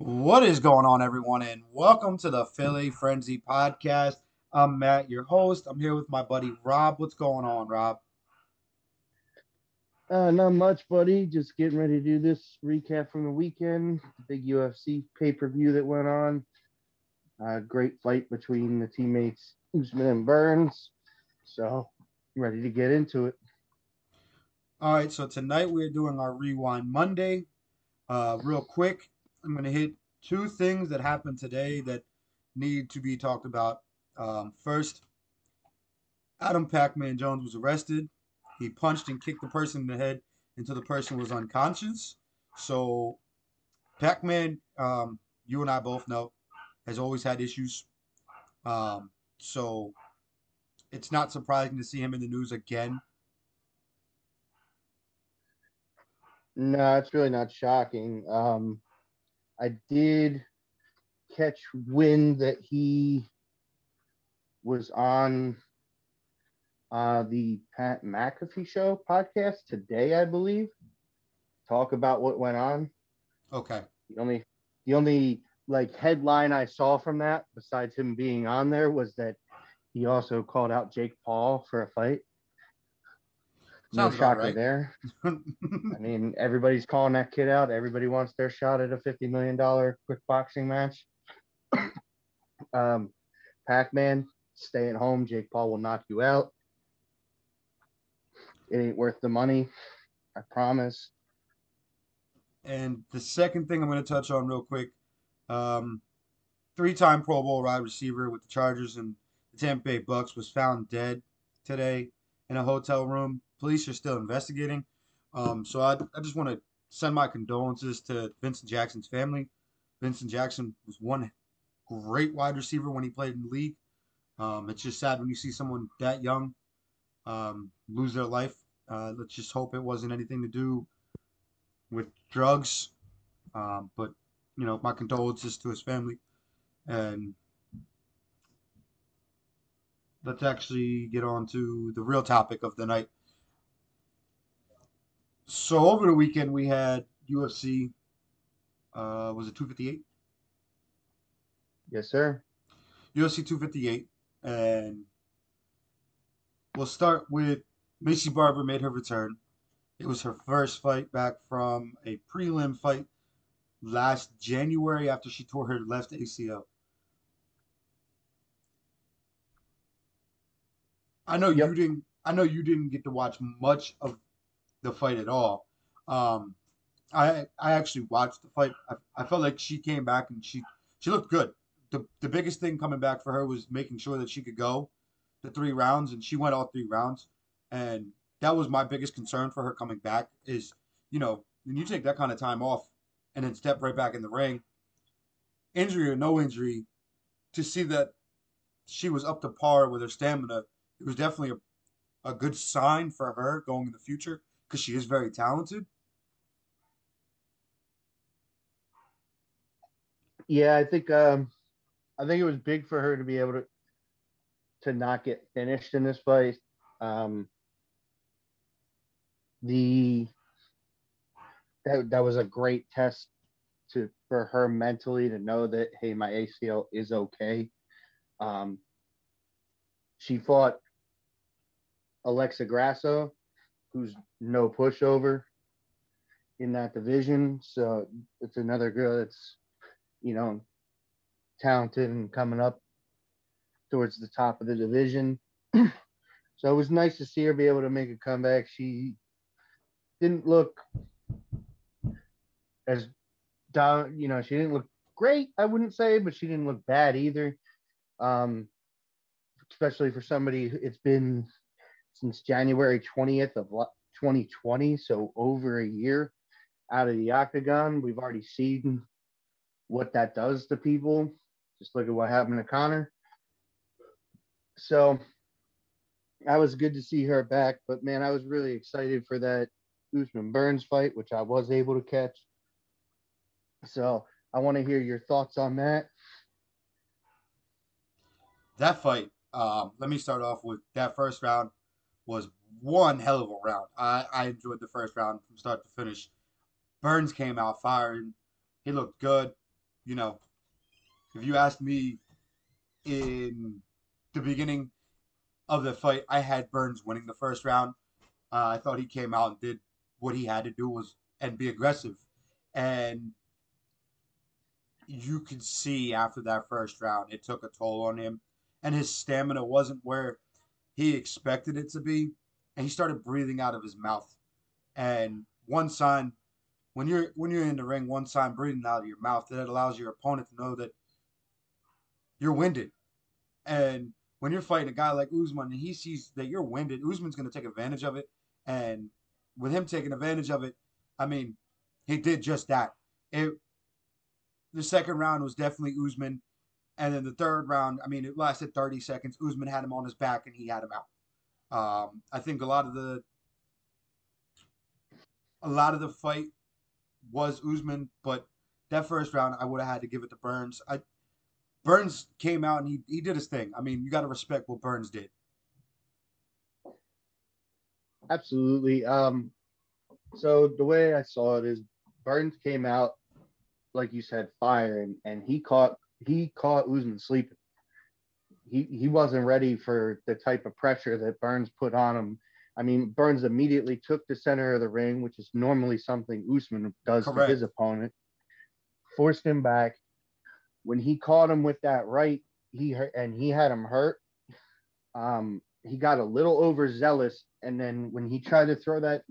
What is going on, everyone, and welcome to the Philly Frenzy podcast. I'm Matt, your host. I'm here with my buddy Rob. What's going on, Rob? Uh, not much, buddy. Just getting ready to do this recap from the weekend. the Big UFC pay per view that went on. Uh, great fight between the teammates Usman and Burns. So, ready to get into it. All right, so tonight we're doing our Rewind Monday. Uh, real quick, I'm going to hit two things that happened today that need to be talked about. Um, first, Adam Pac-Man Jones was arrested. He punched and kicked the person in the head until the person was unconscious. So, Pac-Man, um, you and I both know, has always had issues. Um, so, it's not surprising to see him in the news again. No, it's really not shocking. Um, I did catch wind that he was on uh, the Pat McAfee show podcast today, I believe. Talk about what went on. Okay. The only the only like headline I saw from that, besides him being on there, was that he also called out Jake Paul for a fight. No shocker right. there. I mean, everybody's calling that kid out. Everybody wants their shot at a fifty million dollar quick boxing match. um, Pac-Man, stay at home. Jake Paul will knock you out. It ain't worth the money. I promise. And the second thing I'm going to touch on real quick, um, three-time Pro Bowl wide receiver with the Chargers and the Tampa Bay Bucks was found dead today in a hotel room. Police are still investigating. Um, so I, I just want to send my condolences to Vincent Jackson's family. Vincent Jackson was one great wide receiver when he played in the league. Um, it's just sad when you see someone that young um, lose their life. Uh, let's just hope it wasn't anything to do with drugs. Um, but you know, my condolences to his family. And let's actually get on to the real topic of the night. So over the weekend we had UFC. Uh, was it 258? Yes, sir. UFC 258, and we'll start with Maycee Barber made her return. It was her first fight back from a prelim fight last January after she tore her left ACL. I know Yep. you didn't. I know you didn't get to watch much of the fight at all. Um, I I actually watched the fight. I, I felt like she came back and she she looked good. The the biggest thing coming back for her was making sure that she could go the three rounds, and she went all three rounds. And that was my biggest concern for her coming back is, you know, when you take that kind of time off and then step right back in the ring, injury or no injury, to see that she was up to par with her stamina, it was definitely a, a good sign for her going in the future because she is very talented. Yeah, I think um, I think it was big for her to be able to to not get finished in this fight. Um, the that that was a great test to for her mentally to know that hey, my ACL is okay. Um, she fought Alexa Grasso, who's no pushover in that division. So it's another girl that's you know, talented and coming up towards the top of the division. so it was nice to see her be able to make a comeback. She didn't look as down, you know, she didn't look great, I wouldn't say, but she didn't look bad either. Um, especially for somebody, it's been since January 20th of 2020, so over a year out of the octagon. We've already seen what that does to people. Just look at what happened to Conor. So I was good to see her back, but man, I was really excited for that Usman Burns fight, which I was able to catch. So I want to hear your thoughts on that. That fight, um, let me start off with that first round was one hell of a round. I, I enjoyed the first round from start to finish. Burns came out firing. He looked good. you know, if you asked me in the beginning of the fight, I had Burns winning the first round. Uh, I thought he came out and did what he had to do was and be aggressive, and you could see after that first round it took a toll on him, and his stamina wasn't where he expected it to be, and he started breathing out of his mouth. And one sign when you're when you're in the ring, one sign breathing out of your mouth that allows your opponent to know that you're winded. And when you're fighting a guy like Usman and he sees that you're winded, Usman's going to take advantage of it. And with him taking advantage of it, I mean, he did just that. It the second round was definitely Usman, and then the third round, I mean, it lasted 30 seconds. Usman had him on his back and he had him out. Um, I think a lot of the a lot of the fight was Usman, but that first round I would have had to give it to Burns. I Burns came out and he, he did his thing. I mean, you got to respect what Burns did. Absolutely. Um, so the way I saw it is Burns came out, like you said, firing, and he caught he caught Usman sleeping. He he wasn't ready for the type of pressure that Burns put on him. I mean, Burns immediately took the center of the ring, which is normally something Usman does Correct. to his opponent, forced him back, when he caught him with that right, he hurt, and he had him hurt. Um, he got a little overzealous, and then when he tried to throw that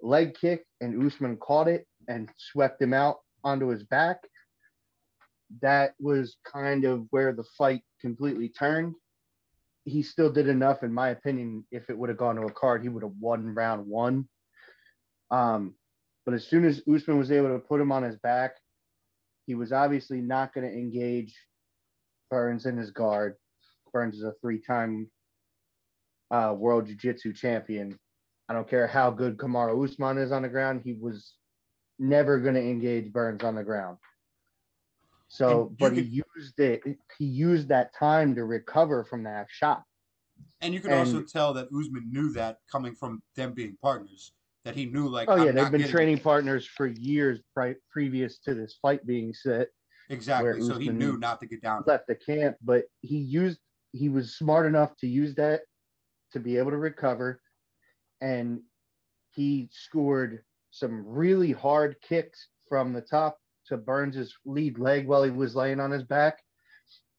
leg kick, and Usman caught it and swept him out onto his back, that was kind of where the fight completely turned. He still did enough, in my opinion. If it would have gone to a card, he would have won round one. Um, but as soon as Usman was able to put him on his back he was obviously not going to engage Burns in his guard. Burns is a three-time uh, world jiu-jitsu champion. I don't care how good Kamaru Usman is on the ground. He was never going to engage Burns on the ground. So, but could, he used it. He used that time to recover from that shot. And you can and, also tell that Usman knew that coming from them being partners that he knew like oh yeah they've been training partners for years pri- previous to this fight being set exactly so he knew not to get down left the camp but he used he was smart enough to use that to be able to recover and he scored some really hard kicks from the top to Burns's lead leg while he was laying on his back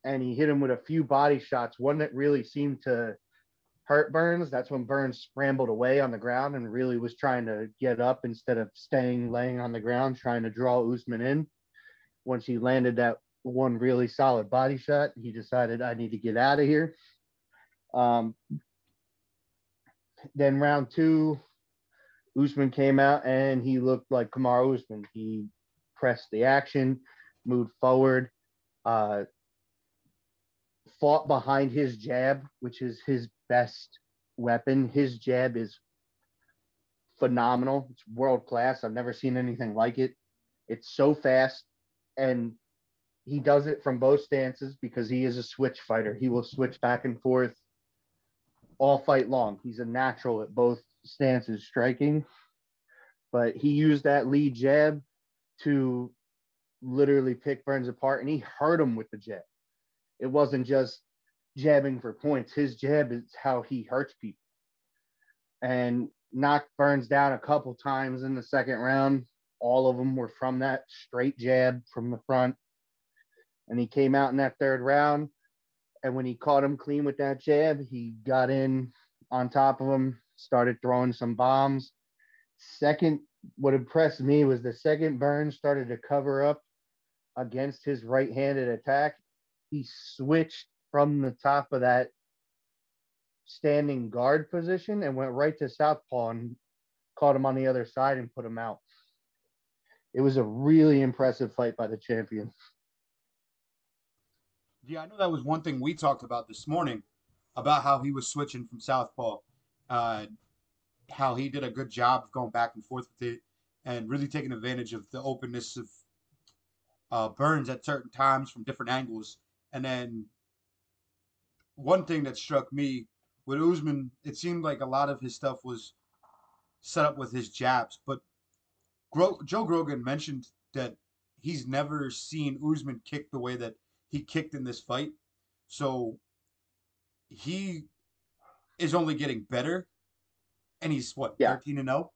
and he hit him with a few body shots one that really seemed to hurt Burns. That's when Burns scrambled away on the ground and really was trying to get up instead of staying laying on the ground, trying to draw Usman in. Once he landed that one really solid body shot, he decided I need to get out of here. Um, then round two, Usman came out and he looked like Kamaru Usman. He pressed the action, moved forward, uh, fought behind his jab, which is his best weapon. His jab is phenomenal. It's world class. I've never seen anything like it. It's so fast and he does it from both stances because he is a switch fighter. He will switch back and forth all fight long. He's a natural at both stances striking. But he used that lead jab to literally pick Burns apart and he hurt him with the jab. It wasn't just jabbing for points. His jab is how he hurts people. And knocked Burns down a couple times in the second round. All of them were from that straight jab from the front. And he came out in that third round. And when he caught him clean with that jab, he got in on top of him, started throwing some bombs. Second, what impressed me was the second Burns started to cover up against his right handed attack he switched from the top of that standing guard position and went right to southpaw and caught him on the other side and put him out. It was a really impressive fight by the champion. Yeah, I know that was one thing we talked about this morning about how he was switching from southpaw, uh, how he did a good job of going back and forth with it and really taking advantage of the openness of uh, Burns at certain times from different angles and then one thing that struck me with Usman, it seemed like a lot of his stuff was set up with his jabs. But Gro- Joe Grogan mentioned that he's never seen Usman kick the way that he kicked in this fight. So he is only getting better. And he's what, Yeah. 13 and 0?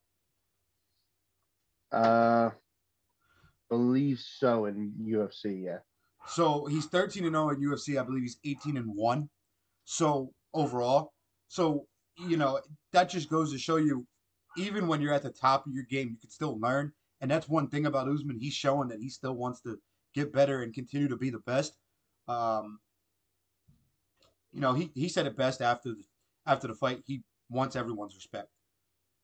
Uh, believe so in UFC. Yeah. So he's 13 and 0 in UFC. I believe he's 18 and 1. So overall, so you know, that just goes to show you even when you're at the top of your game, you can still learn. And that's one thing about Usman. He's showing that he still wants to get better and continue to be the best. Um, you know, he, he said it best after the, after the fight. He wants everyone's respect,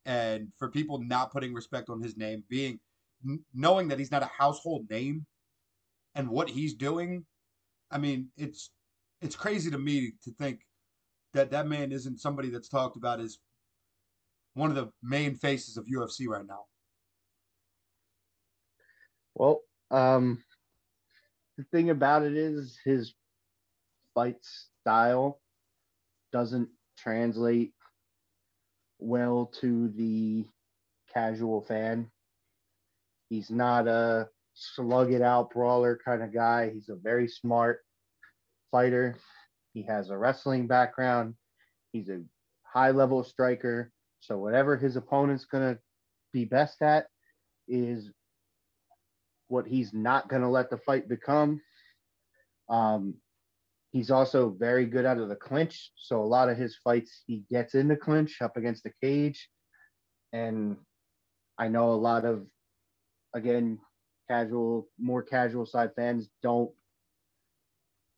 and for people not putting respect on his name, being knowing that he's not a household name, and what he's doing, I mean, it's it's crazy to me to think that that man isn't somebody that's talked about as one of the main faces of UFC right now. Well, um, the thing about it is his fight style doesn't translate well to the casual fan. He's not a slug it out brawler kind of guy. He's a very smart fighter. He has a wrestling background. He's a high level striker. So whatever his opponent's gonna be best at is what he's not going to let the fight become. Um, he's also very good out of the clinch. So a lot of his fights, he gets in the clinch up against the cage. And I know a lot of, again, casual, more casual side fans don't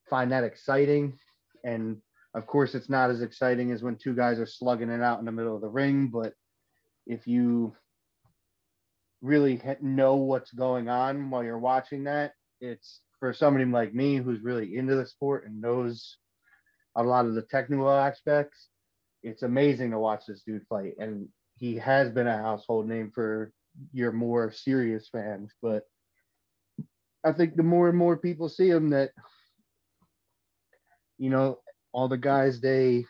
find that exciting. And of course, it's not as exciting as when two guys are slugging it out in the middle of the ring. But if you really know what's going on while you're watching that. It's for somebody like me who's really into the sport and knows a lot of the technical aspects. It's amazing to watch this dude fight, and he has been a household name for your more serious fans. But I think the more and more people see him, that you know all the guys they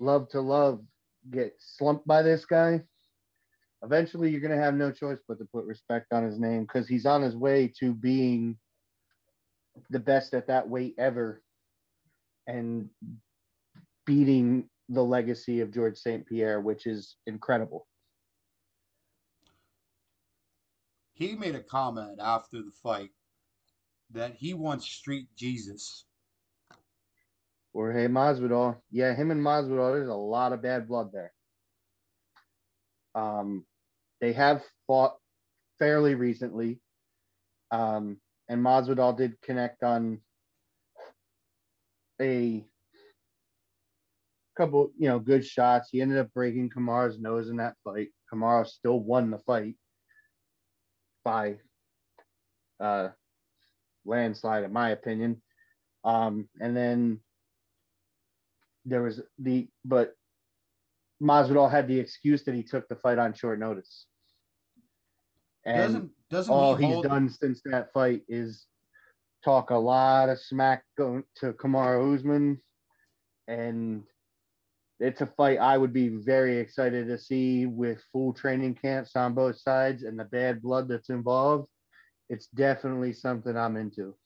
love to love get slumped by this guy eventually you're going to have no choice but to put respect on his name because he's on his way to being the best at that weight ever and beating the legacy of George St. Pierre, which is incredible. He made a comment after the fight that he wants Street Jesus. Or hey, Masvidal. Yeah, him and Masvidal, there's a lot of bad blood there. Um, they have fought fairly recently. Um, and Masvidal did connect on a couple, you know, good shots. He ended up breaking Kamaru's nose in that fight. Kamaru still won the fight by uh, landslide, in my opinion. Um, and then there was the, but Masvidal had the excuse that he took the fight on short notice. And doesn't doesn't all he he's done since that fight is talk a lot of smack going to Kamaru Usman, and it's a fight I would be very excited to see with full training camps on both sides and the bad blood that's involved. It's definitely something I'm into.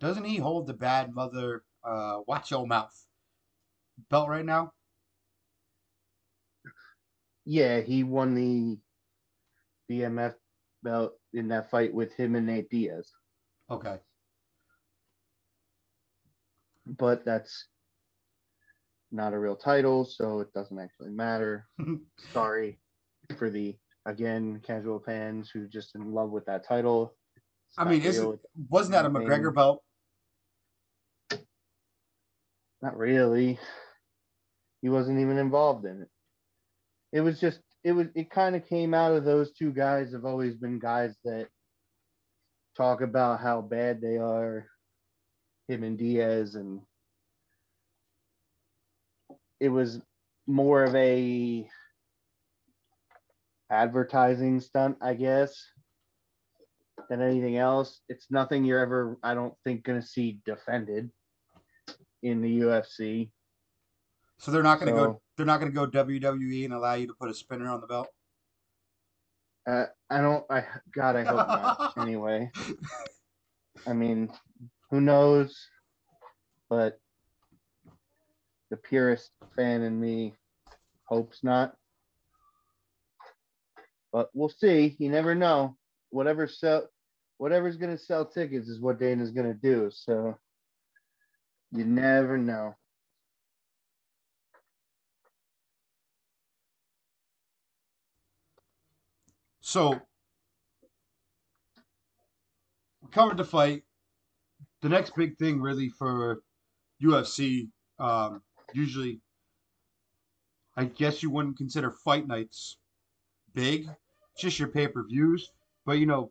doesn't he hold the bad mother uh watch your mouth belt right now? Yeah, he won the BMF belt in that fight with him and Nate Diaz, Okay. but that's not a real title, so it doesn't actually matter. Sorry for the again casual fans who just in love with that title. It's I mean, isn't wasn't that a. McGregor belt? Not really. He wasn't even involved in it. It was just it was it kind of came out of those two guys have always been guys that talk about how bad they are, him and Diaz, and it was more of a advertising stunt, I guess, than anything else. It's nothing you're ever, I don't think, gonna see defended in the UFC. So they're not going to go. They're not going to go WWE and allow you to put a spinner on the belt. Uh, I don't. I God, I hope not. anyway, I mean, who knows? But the purest fan in me hopes not. But we'll see. You never know. Whatever sell, whatever's gonna sell tickets is what Dana's gonna do. So you never know. So we covered the fight. The next big thing, really, for UFC, um, usually, I guess you wouldn't consider fight nights big, just your pay per views. But you know,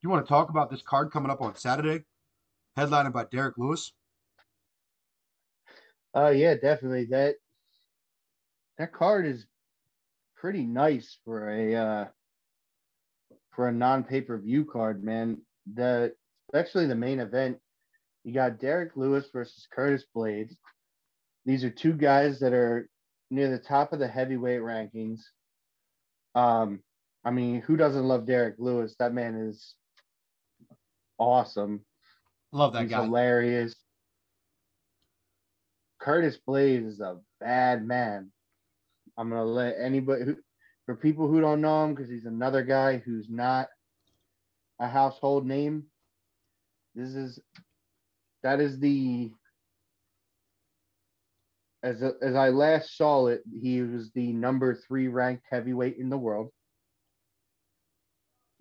you want to talk about this card coming up on Saturday, headlined by Derrick Lewis? Uh, yeah, definitely. That that card is pretty nice for a uh, for a non pay per view card, man. The especially the main event, you got Derrick Lewis versus Curtis Blaydes. These are two guys that are near the top of the heavyweight rankings. Um, I mean, who doesn't love Derrick Lewis? That man is awesome. Love that He's guy. Hilarious. Curtis Blaydes is a bad man. I'm gonna let anybody who, for people who don't know him, because he's another guy who's not a household name. This is that is the as as I last saw it, he was the number three ranked heavyweight in the world,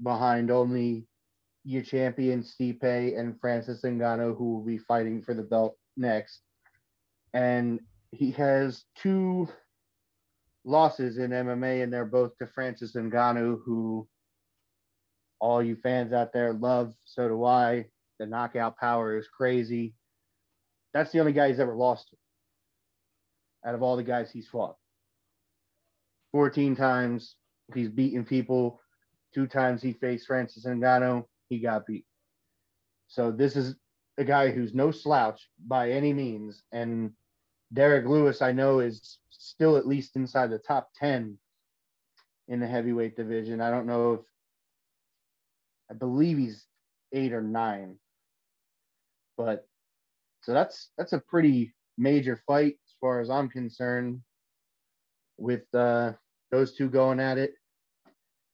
behind only your champion Stipe and Francis Ngannou, who will be fighting for the belt next. And he has two losses in MMA, and they're both to Francis Ngannou, who all you fans out there love. So do I. The knockout power is crazy. That's the only guy he's ever lost to out of all the guys he's fought. 14 times he's beaten people. Two times he faced Francis Ngannou, he got beat. So this is a guy who's no slouch by any means. And Derrick Lewis, I know, is still at least inside the top 10 in the heavyweight division. I don't know if I believe he's eight or nine. But so that's that's a pretty major fight as far as I'm concerned with uh, those two going at it.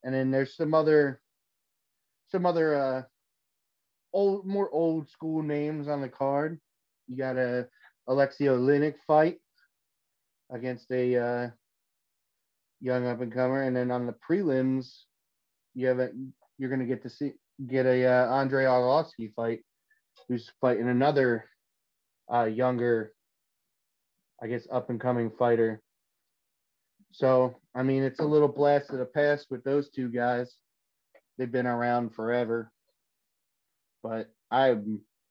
And then there's some other some other uh, old more old school names on the card. You got a Alexei Oleinik fight against a uh, young up and comer, and then on the prelims, you have a, you're going to get to see get a uh, Andrei Arlovsky fight, who's fighting another uh, younger, I guess, up and coming fighter. So I mean, it's a little blast of the past with those two guys. They've been around forever, but I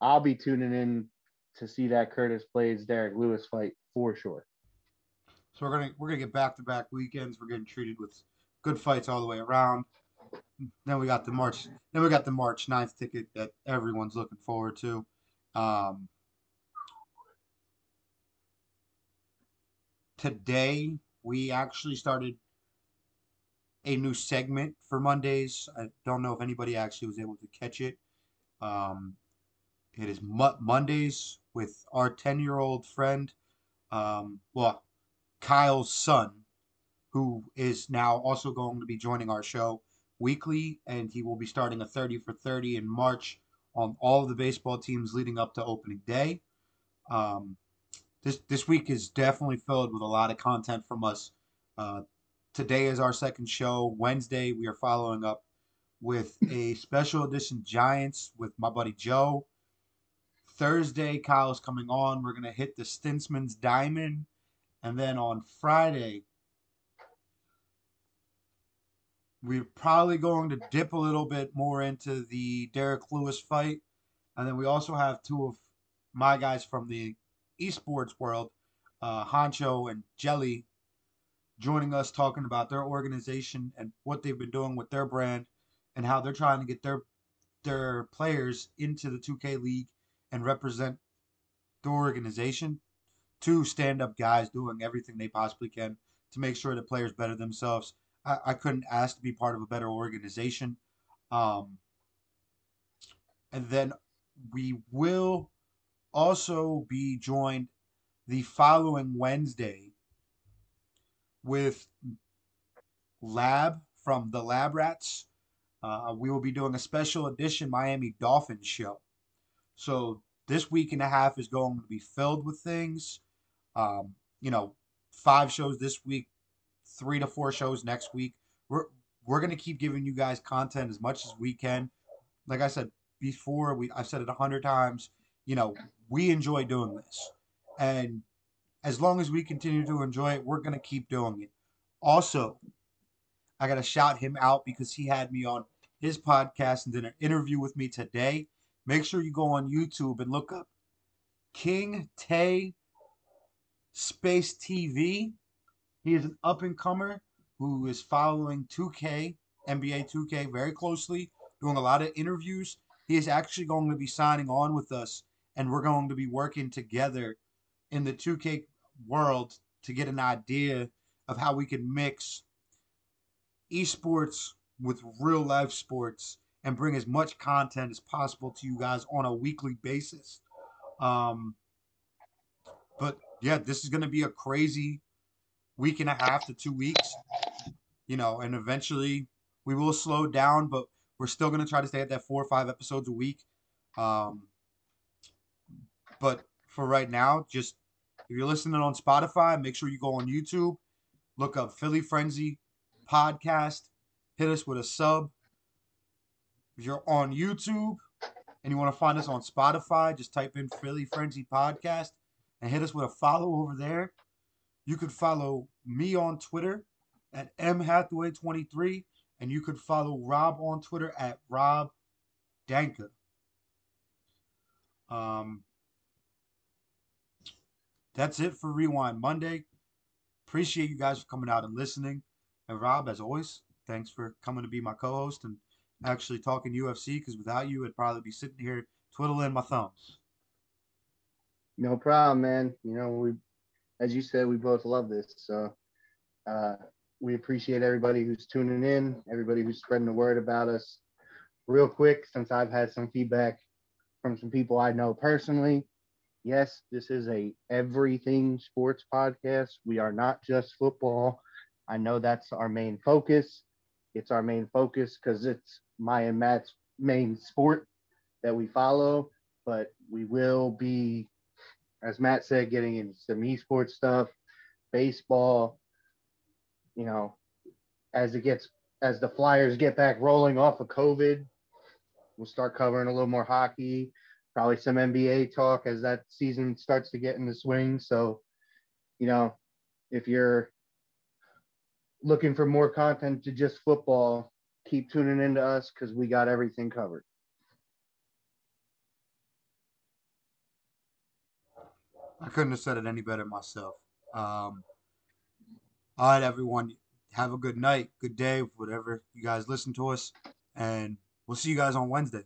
I'll be tuning in to see that Curtis Blaydes Derrick Lewis fight for sure. So we're gonna we're gonna get back to back weekends. We're getting treated with good fights all the way around. Then we got the March then we got the March 9th ticket that everyone's looking forward to. Um, today we actually started a new segment for Mondays. I don't know if anybody actually was able to catch it. Um, it is Mo- Mondays with our 10 year old friend, um, well, Kyle's son, who is now also going to be joining our show weekly, and he will be starting a 30 for 30 in March on all of the baseball teams leading up to opening day. Um, this this week is definitely filled with a lot of content from us. Uh, today is our second show. Wednesday we are following up with a special edition Giants with my buddy Joe. Thursday, Kyle's coming on. We're gonna hit the Stinsman's Diamond, and then on Friday, we're probably going to dip a little bit more into the Derrick Lewis fight, and then we also have two of my guys from the esports world, uh, Honcho and Jelly, joining us talking about their organization and what they've been doing with their brand and how they're trying to get their their players into the 2K league and represent the organization. Two stand up guys doing everything they possibly can to make sure the players better themselves. I, I couldn't ask to be part of a better organization. Um, and then we will also be joined the following Wednesday with Lab from the Lab Rats. Uh, we will be doing a special edition Miami Dolphins show. So this week and a half is going to be filled with things. Um, you know, five shows this week, three to four shows next week. We're we're gonna keep giving you guys content as much as we can. Like I said before, we I've said it a hundred times. You know, we enjoy doing this, and as long as we continue to enjoy it, we're gonna keep doing it. Also, I gotta shout him out because he had me on his podcast and did an interview with me today. Make sure you go on YouTube and look up King Tay Space TV. He is an up and comer who is following 2K, NBA 2K very closely, doing a lot of interviews. He is actually going to be signing on with us, and we're going to be working together in the 2K world to get an idea of how we can mix esports with real life sports and bring as much content as possible to you guys on a weekly basis. Um, but yeah, this is going to be a crazy week and a half to two weeks, you know, and eventually we will slow down, but we're still going to try to stay at that four or five episodes a week. Um, but for right now, just if you're listening on Spotify, make sure you go on YouTube, look up Philly Frenzy podcast, hit us with a sub. If you're on YouTube and you want to find us on Spotify, just type in Philly Frenzy podcast and hit us with a follow over there. You could follow me on Twitter at mhathaway23, and you could follow Rob on Twitter at Rob Danka. Um, that's it for Rewind Monday. Appreciate you guys for coming out and listening. And Rob, as always, thanks for coming to be my co-host and actually talking UFC. Because without you, I'd probably be sitting here twiddling my thumbs. No problem, man. You know, we, as you said, we both love this. So uh, we appreciate everybody who's tuning in, everybody who's spreading the word about us. Real quick, since I've had some feedback from some people I know personally, yes, this is a everything sports podcast. We are not just football. I know that's our main focus. It's our main focus because it's my and Matt's main sport that we follow, but we will be as Matt said, getting into some esports stuff, baseball, you know, as it gets as the Flyers get back rolling off of COVID, we'll start covering a little more hockey, probably some NBA talk as that season starts to get in the swing. So, you know, if you're looking for more content to just football, keep tuning into us because we got everything covered. I couldn't have said it any better myself. Um, all right, everyone. Have a good night, good day, whatever you guys listen to us. And we'll see you guys on Wednesday.